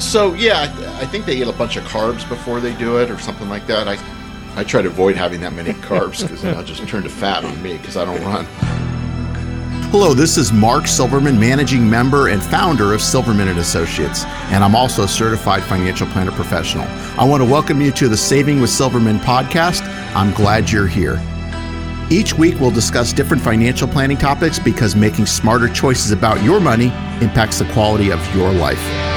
So yeah, I, th- I think they eat a bunch of carbs before they do it, or something like that. I I try to avoid having that many carbs because then I'll just turn to fat on me because I don't run. Hello, this is Mark Silverman, managing member and founder of Silverman and Associates, and I'm also a certified financial planner professional. I want to welcome you to the Saving with Silverman podcast. I'm glad you're here. Each week, we'll discuss different financial planning topics because making smarter choices about your money impacts the quality of your life.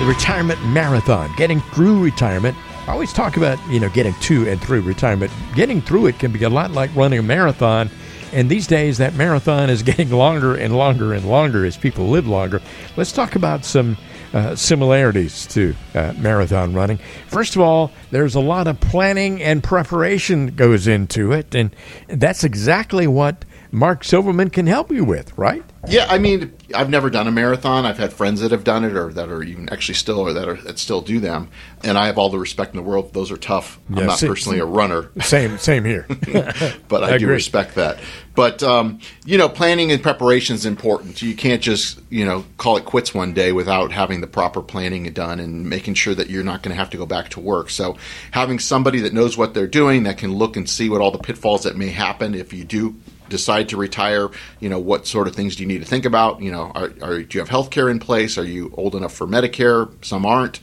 The retirement marathon, getting through retirement. I always talk about, you know, getting to and through retirement. Getting through it can be a lot like running a marathon. And these days, that marathon is getting longer and longer and longer as people live longer. Let's talk about some uh, similarities to uh, marathon running. First of all, there's a lot of planning and preparation goes into it, and that's exactly what Mark Silverman can help you with, right? Yeah, I mean, I've never done a marathon. I've had friends that have done it, or that are even actually still, or that are that still do them. And I have all the respect in the world. Those are tough. Yeah, I'm not same- personally a runner, Same, same here. but I, I do agree. respect that. But um, you know, planning and preparation is important. You can't just you know call it quits one day without having the proper planning done and making sure that you're not going to have to go back to work. So having somebody that knows what they're doing, that can look and see what all the pitfalls that may happen if you do decide to retire you know what sort of things do you need to think about? You know are, are do you have health care in place? Are you old enough for medicare? Some aren't.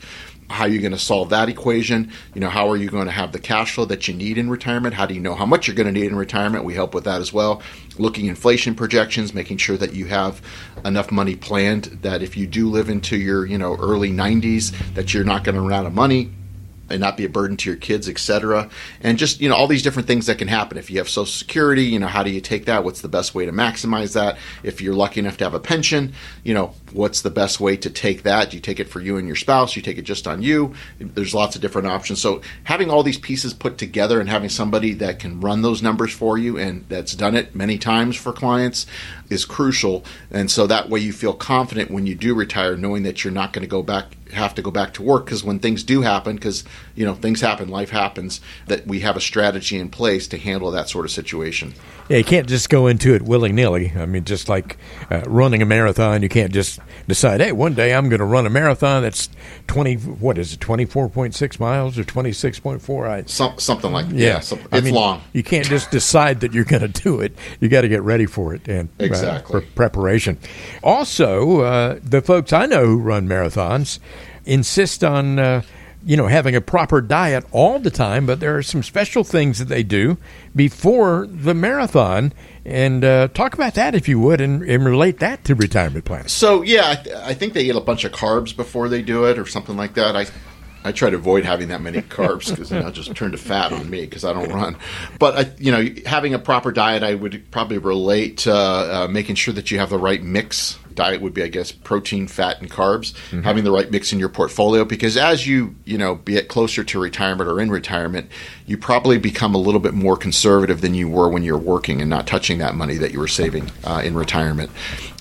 How are you going to solve that equation? You know how are you going to have the cash flow that you need in retirement? How do you know how much you're going to need in retirement? We help with that as well. Looking inflation projections making sure that you have enough money planned that if you do live into your you know early 90s that you're not going to run out of money and not be a burden to your kids, etc. And just you know all these different things that can happen. If you have Social Security, you know how do you take that? What's the best way to maximize that? If you're lucky enough to have a pension, you know what's the best way to take that? Do you take it for you and your spouse? You take it just on you? There's lots of different options. So having all these pieces put together and having somebody that can run those numbers for you and that's done it many times for clients is crucial. And so that way you feel confident when you do retire, knowing that you're not going to go back have to go back to work because when things do happen because you know things happen life happens that we have a strategy in place to handle that sort of situation Yeah, you can't just go into it willy nilly. I mean, just like uh, running a marathon, you can't just decide, hey, one day I'm going to run a marathon that's 20, what is it, 24.6 miles or 26.4? I, Some, something like yeah, yeah, some, it's I mean, long You can't just decide that you're going to do it. You got to get ready for it and uh, Exactly. for preparation. Also, uh, the folks I know who run marathons insist on. Uh, you know, having a proper diet all the time, but there are some special things that they do before the marathon. And uh, talk about that if you would, and, and relate that to retirement plans. so yeah I, th- I think they eat a bunch of carbs before they do it or something like that i I try to avoid having that many carbs because then I'll just turn to fat on me because I don't run. But I, you know, having a proper diet, I would probably relate to uh, making sure that you have the right mix. Diet would be, I guess, protein, fat, and carbs. Having the right mix in your portfolio because as you, you know, get closer to retirement or in retirement, you probably become a little bit more conservative than you were when you're working and not touching that money that you were saving uh, in retirement.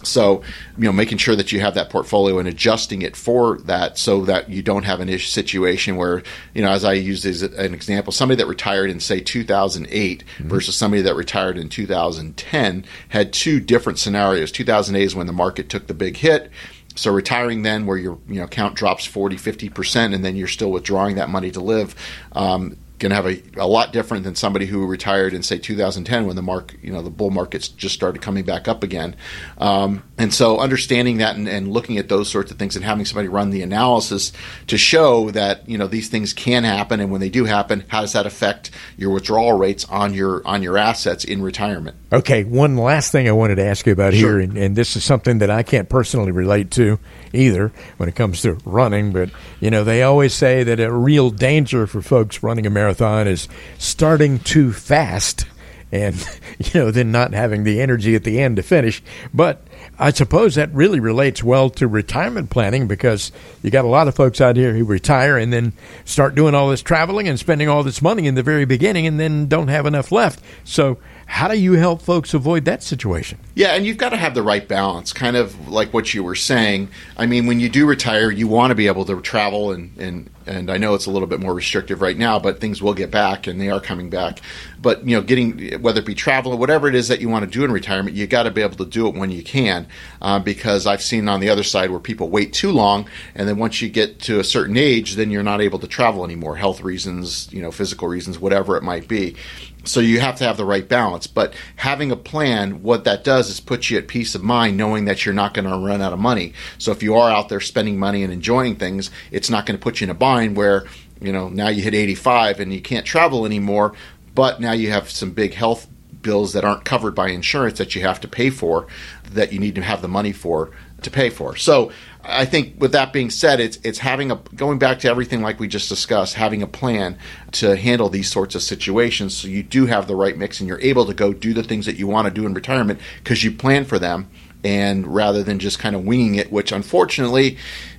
So, you know, making sure that you have that portfolio and adjusting it for that so that you don't have an issue situation where, you know, as I used as an example, somebody that retired in, say, 2008 versus somebody that retired in 2010 had two different scenarios. 2008 is when the market took the big hit. So retiring then where your you know account drops 40, 50% and then you're still withdrawing that money to live, um, going to have a, a lot different than somebody who retired in say 2010 when the mark you know the bull markets just started coming back up again um, and so understanding that and, and looking at those sorts of things and having somebody run the analysis to show that you know these things can happen and when they do happen how does that affect your withdrawal rates on your on your assets in retirement Okay, one last thing I wanted to ask you about Sure. here, and, and this is something that I can't personally relate to either when it comes to running, but you know, they always say that a real danger for folks running a marathon is starting too fast and you know then not having the energy at the end to finish. But i suppose that really relates well to retirement planning because you got a lot of folks out here who retire and then start doing all this traveling and spending all this money in the very beginning and then don't have enough left so how do you help folks avoid that situation Yeah, and you've got to have the right balance, kind of like what you were saying. I mean, when you do retire, you want to be able to travel and, and and I know it's a little bit more restrictive right now, but things will get back, and they are coming back. But you know, getting whether it be travel or whatever it is that you want to do in retirement, you got to be able to do it when you can, uh, because I've seen on the other side where people wait too long, and then once you get to a certain age, then you're not able to travel anymore, health reasons, you know, physical reasons, whatever it might be. So you have to have the right balance. But having a plan, what that does is put you at peace of mind knowing that you're not going to run out of money. So if you are out there spending money and enjoying things, it's not going to put you in a bind where, you know, now you hit 85 and you can't travel anymore, but now you have some big health bills that aren't covered by insurance that you have to pay for that you need to have the money for to pay for. So I think with that being said, it's it's having a going back to everything like we just discussed, having a plan to handle these sorts of situations so you do have the right mix and you're able to go do the things that you want to do in retirement because you plan for them and rather than just kind of winging it, which unfortunately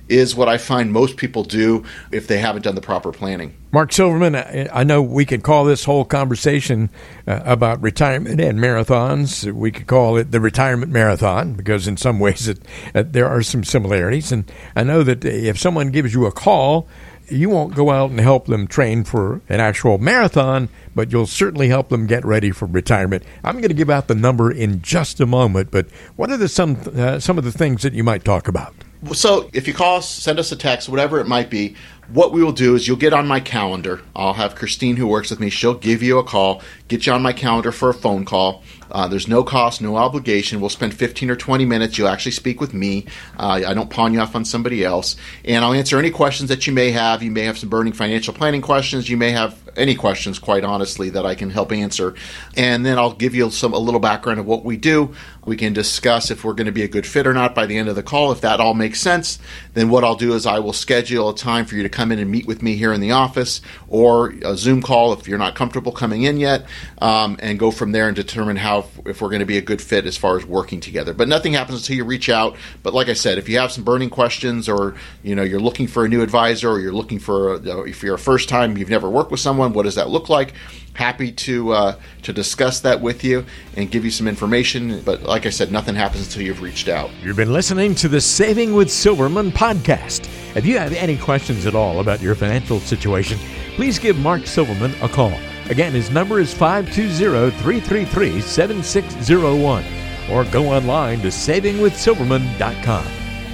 is what I find most people do if they haven't done the proper planning. Mark Silverman, I know we could call this whole conversation uh, about retirement and marathons. We could call it the retirement marathon because, in some ways, it, uh, there are some similarities. And I know that if someone gives you a call, you won't go out and help them train for an actual marathon, but you'll certainly help them get ready for retirement. I'm going to give out the number in just a moment, but what are the some uh, some of the things that you might talk about? So if you call us, send us a text, whatever it might be, what we will do is you'll get on my calendar. I'll have Christine, who works with me, she'll give you a call, get you on my calendar for a phone call. Uh, there's no cost, no obligation. We'll spend 15 or 20 minutes. You'll actually speak with me. Uh, I don't pawn you off on somebody else. And I'll answer any questions that you may have. You may have some burning financial planning questions. You may have any questions, quite honestly, that I can help answer. And then I'll give you some a little background of what we do. We can discuss if we're going to be a good fit or not by the end of the call. If that all makes sense, then what I'll do is I will schedule a time for you to come in and meet with me here in the office or a Zoom call if you're not comfortable coming in yet, um, and go from there and determine how if we're going to be a good fit as far as working together. But nothing happens until you reach out. But like I said, if you have some burning questions or you know you're looking for a new advisor or you're looking for a, if you're a first time you've never worked with someone, what does that look like? happy to uh, to discuss that with you and give you some information. But like I said, nothing happens until you've reached out. You've been listening to the Saving with Silverman podcast. If you have any questions at all about your financial situation, please give Mark Silverman a call. Again, his number is 520 333 7601 or go online to savingwithsilverman.com.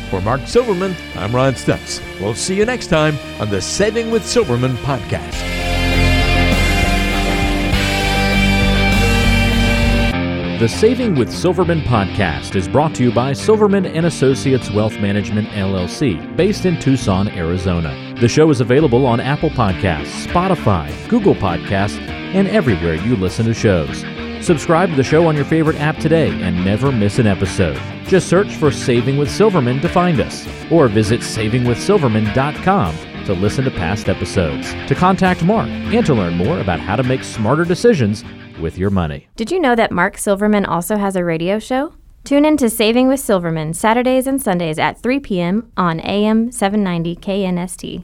For Mark Silverman, I'm Ron Stutz. We'll see you next time on the Saving with Silverman podcast. The Saving with Silverman podcast is brought to you by Silverman and Associates Wealth Management LLC, based in Tucson, Arizona. The show is available on Apple Podcasts, Spotify, Google Podcasts, and everywhere you listen to shows. Subscribe to the show on your favorite app today and never miss an episode. Just search for Saving with Silverman to find us, or visit savingwithsilverman.com to listen to past episodes, to contact Mark, and to learn more about how to make smarter decisions with your money. Did you know that Mark Silverman also has a radio show? Tune in to Saving with Silverman Saturdays and Sundays at 3 p.m. on AM 790 KNST.